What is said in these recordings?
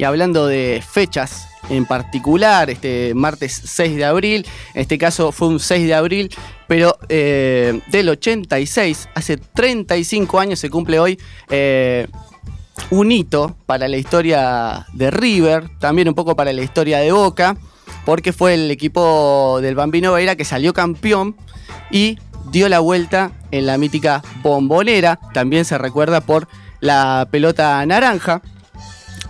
Y hablando de fechas en particular, este martes 6 de abril, en este caso fue un 6 de abril, pero eh, del 86, hace 35 años se cumple hoy. Eh, un hito para la historia de River, también un poco para la historia de Boca, porque fue el equipo del Bambino Veira que salió campeón y dio la vuelta en la mítica bombonera, también se recuerda por la pelota naranja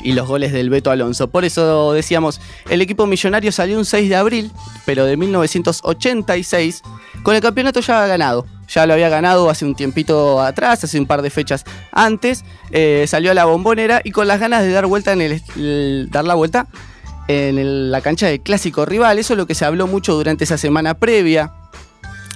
y los goles del Beto Alonso. Por eso decíamos, el equipo millonario salió un 6 de abril, pero de 1986, con el campeonato ya ganado. Ya lo había ganado hace un tiempito atrás, hace un par de fechas antes. Eh, salió a la bombonera y con las ganas de dar vuelta en el, dar la vuelta en la cancha del clásico rival. Eso es lo que se habló mucho durante esa semana previa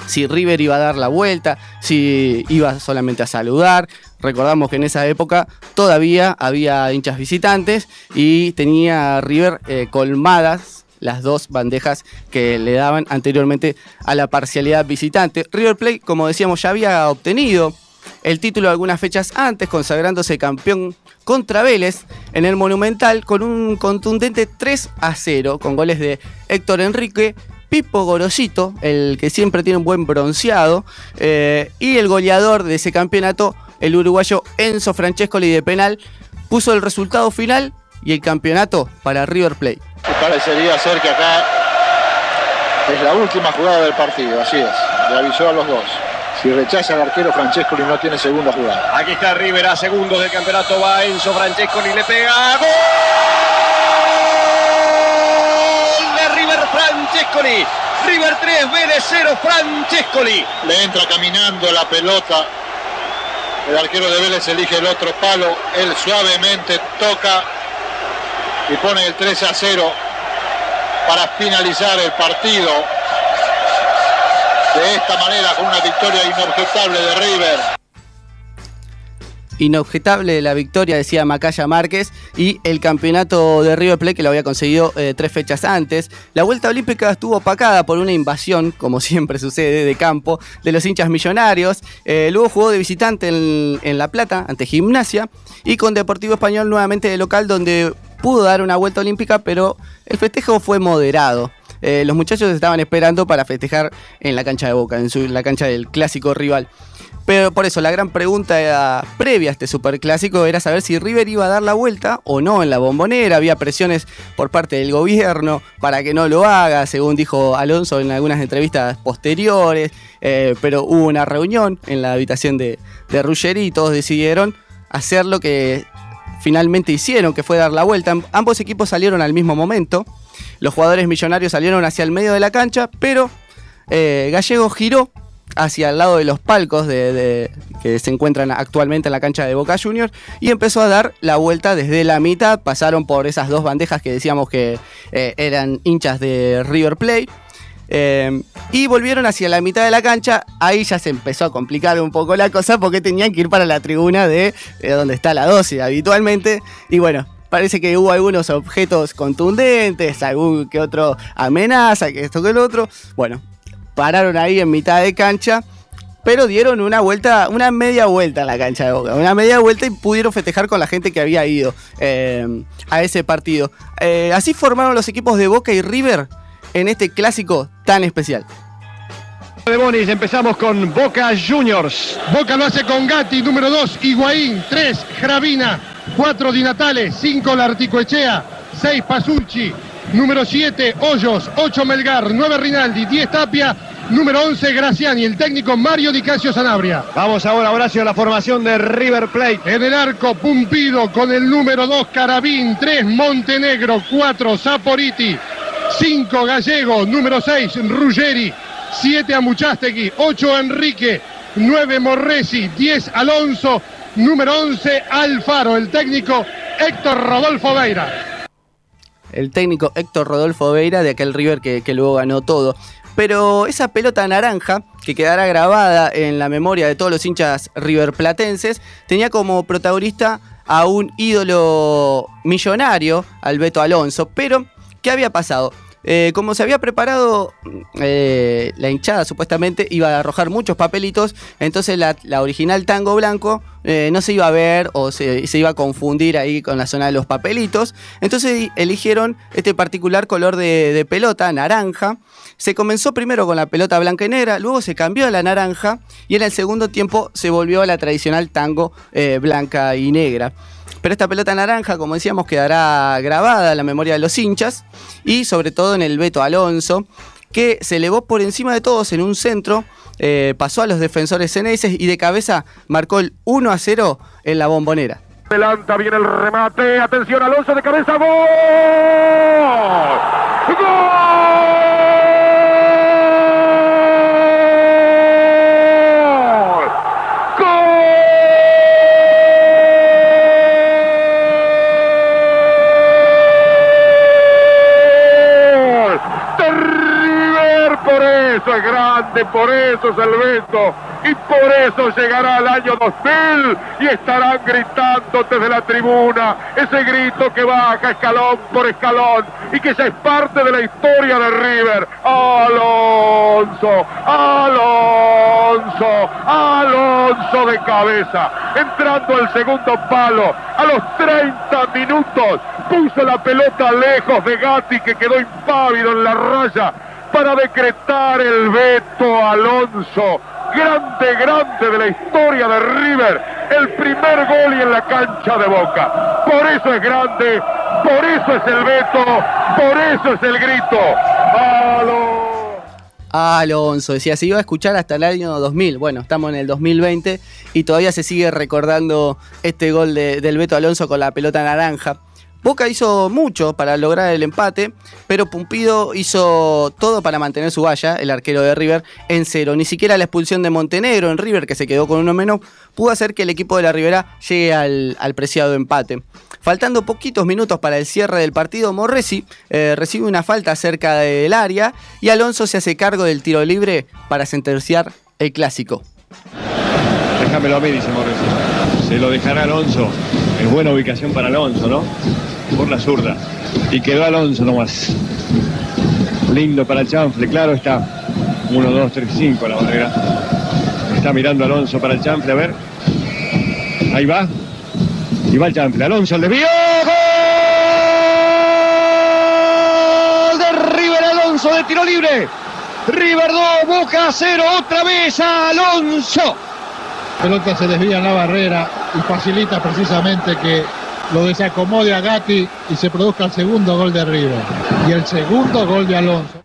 si River iba a dar la vuelta, si iba solamente a saludar. Recordamos que en esa época todavía había hinchas visitantes y tenía River eh, colmadas las dos bandejas que le daban anteriormente a la parcialidad visitante. River Plate, como decíamos, ya había obtenido el título algunas fechas antes, consagrándose campeón contra Vélez en el Monumental con un contundente 3 a 0, con goles de Héctor Enrique, Pipo Gorosito, el que siempre tiene un buen bronceado, eh, y el goleador de ese campeonato, el uruguayo Enzo Francescoli de penal, puso el resultado final y el campeonato para River Plate. Parecería ser que acá es la última jugada del partido, así es, le avisó a los dos. Si rechaza el arquero Francescoli no tiene segunda jugada. Aquí está River a segundos del campeonato, va Enzo Francescoli, le pega. ¡Gol! Francescoli. River 3, Vélez 0, Francescoli. Le entra caminando la pelota. El arquero de Vélez elige el otro palo. Él suavemente toca y pone el 3 a 0 para finalizar el partido. De esta manera, con una victoria inobjetable de River inobjetable la victoria, decía Macaya Márquez, y el campeonato de River Plate que lo había conseguido eh, tres fechas antes. La vuelta olímpica estuvo opacada por una invasión, como siempre sucede, de campo, de los hinchas millonarios. Eh, luego jugó de visitante en, La Plata, ante Gimnasia, y con Deportivo Español nuevamente de local, donde pudo dar una vuelta olímpica, pero el festejo fue moderado. Eh, los muchachos estaban esperando para festejar en la cancha de Boca, en la cancha del clásico rival. Pero por eso la gran pregunta previa a este superclásico era saber si River iba a dar la vuelta o no en la bombonera. Había presiones por parte del gobierno para que no lo haga, según dijo Alonso en algunas entrevistas posteriores. Eh, pero hubo una reunión en la habitación de, de Ruggeri y todos decidieron hacer lo que finalmente hicieron, que fue dar la vuelta. Ambos equipos salieron al mismo momento. Los jugadores millonarios salieron hacia el medio de la cancha, pero eh, Gallego giró hacia el lado de los palcos que se encuentran actualmente en la cancha de Boca Juniors y empezó a dar la vuelta desde la mitad. Pasaron por esas dos bandejas que decíamos que eh, eran hinchas de River Plate. Eh, y volvieron hacia la mitad de la cancha. Ahí ya se empezó a complicar un poco la cosa porque tenían que ir para la tribuna de, donde está la 12 habitualmente. Y bueno, parece que hubo algunos objetos contundentes, algún que otro amenaza, que esto que el otro. Bueno, pararon ahí en mitad de cancha, pero dieron una vuelta, una media vuelta a la cancha de Boca, una media vuelta y pudieron festejar con la gente que había ido eh, a ese partido. Eh, así formaron los equipos de Boca y River en este clásico tan especial. De Bonis, empezamos con Boca Juniors. Boca lo hace con Gatti, número 2, Higuaín, 3, Gravina, 4, Di Natale, 5, Larticoechea, 6, Pasucci, número 7, Hoyos, 8, Melgar, 9, Rinaldi, 10, Tapia, número 11, Graciani, el técnico Mario Di Casio Sanabria. Vamos ahora, Horacio, a la formación de River Plate. En el arco, Pumpido, con el número 2, Carabín, 3, Montenegro, 4, Saporiti, 5, Gallego, número 6, Ruggeri, 7, Amuchastegui, 8, Enrique, 9, Morresi, 10, Alonso, número 11, Alfaro, el técnico Héctor Rodolfo Veira el técnico Héctor Rodolfo Veira de aquel River que, luego ganó todo. Pero esa pelota naranja, que quedará grabada en la memoria de todos los hinchas riverplatenses, tenía como protagonista a un ídolo millonario, Alberto Alonso. Pero, ¿qué había pasado? Eh, como se había preparado eh, la hinchada, supuestamente iba a arrojar muchos papelitos, entonces la, original tango blanco eh, no se iba a ver o se, iba a confundir ahí con la zona de los papelitos. Entonces eligieron este particular color de, pelota, naranja. Se comenzó primero con la pelota blanca y negra, luego se cambió a la naranja y en el segundo tiempo se volvió a la tradicional tango blanca y negra. Pero esta pelota naranja, como decíamos, quedará grabada en la memoria de los hinchas y sobre todo en el Beto Alonso, que se elevó por encima de todos en un centro, eh, pasó a los defensores ceneses y de cabeza marcó el 1 a 0 en la bombonera. Adelanta viene el remate, atención Alonso de cabeza, ¡gol! ¡Gol! Grande, por eso es el y por eso llegará el año 2000 y estarán gritando desde la tribuna ese grito que baja escalón por escalón y que ya es parte de la historia de River. Alonso, Alonso, Alonso de cabeza, entrando el segundo palo a los 30 minutos, puso la pelota lejos de Gatti que quedó impávido en la raya para decretar el veto Alonso. Grande, grande de la historia de River. El primer gol y en la cancha de Boca. Por eso es grande, por eso es el veto, por eso es el grito. Alonso. Alonso, decía, se iba a escuchar hasta el año 2000. Bueno, estamos en el 2020 y todavía se sigue recordando este gol del Beto Alonso con la pelota naranja. Boca hizo mucho para lograr el empate, pero Pumpido hizo todo para mantener su valla, el arquero de River, en cero. Ni siquiera la expulsión de Montenegro en River, que se quedó con uno menos, pudo hacer que el equipo de la Rivera llegue al, preciado empate. Faltando poquitos minutos para el cierre del partido, Morresi eh, recibe una falta cerca del área y Alonso se hace cargo del tiro libre para sentenciar el clásico. Déjamelo a mí, dice Morresi. Se lo dejará Alonso. Es buena ubicación para Alonso, ¿no? Por la zurda. Y quedó Alonso nomás. Lindo para el chanfle, claro está. 1, 2, 3, 5 la barrera. Está mirando Alonso para el chanfle, a ver. Ahí va. Y va el chanfle. Alonso le vio. ¡Gol! De River Alonso de tiro libre. River 2, Boca 0, otra vez Alonso. Pelota se desvía en la barrera y facilita precisamente que lo desacomode a Gatti y se produzca el segundo gol de River. Y el segundo gol de Alonso.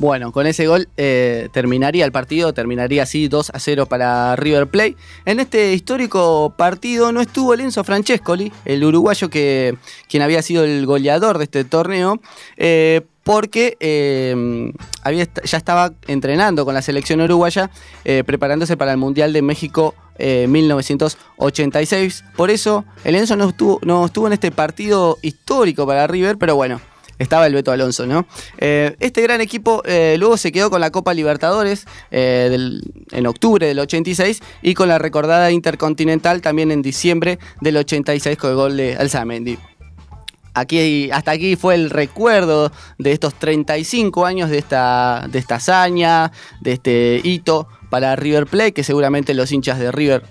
Bueno, con ese gol eh, terminaría el partido, terminaría así 2 a 0 para River Plate. En este histórico partido no estuvo Lenzo Francescoli, el uruguayo que quien había sido el goleador de este torneo, eh, porque eh, había, ya estaba entrenando con la selección uruguaya, preparándose para el Mundial de México 1986. Por eso el Enzo no estuvo, no estuvo en este partido histórico para River, pero bueno, estaba el Beto Alonso, ¿no? Eh, este gran equipo eh, luego se quedó con la Copa Libertadores eh, en octubre del 86 y con la recordada Intercontinental también en diciembre del 86 con el gol de Alzamendi. Aquí, hasta aquí fue el recuerdo de estos 35 años de esta, de esta hazaña, de este hito para River Plate, que seguramente los hinchas de River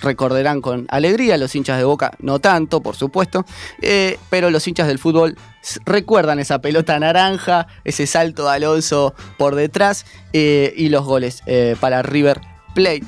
recordarán con alegría, los hinchas de Boca no tanto, por supuesto, eh, pero los hinchas del fútbol recuerdan esa pelota naranja, ese salto de Alonso por detrás eh, y los goles eh, para River Plate.